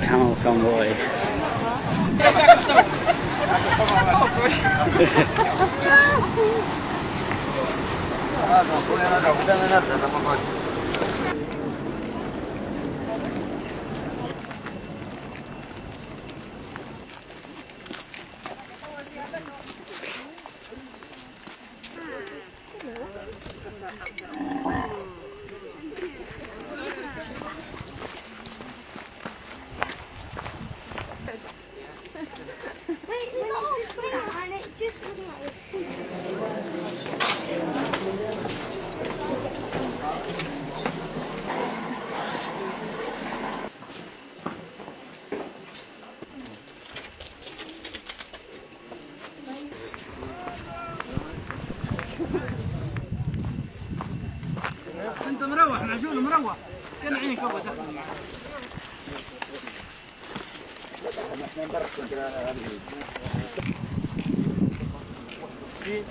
Camel convoy. Ah, no, pone la capitana en la otra, no me انت مروح معجون مروح. كان عينك أبدا. في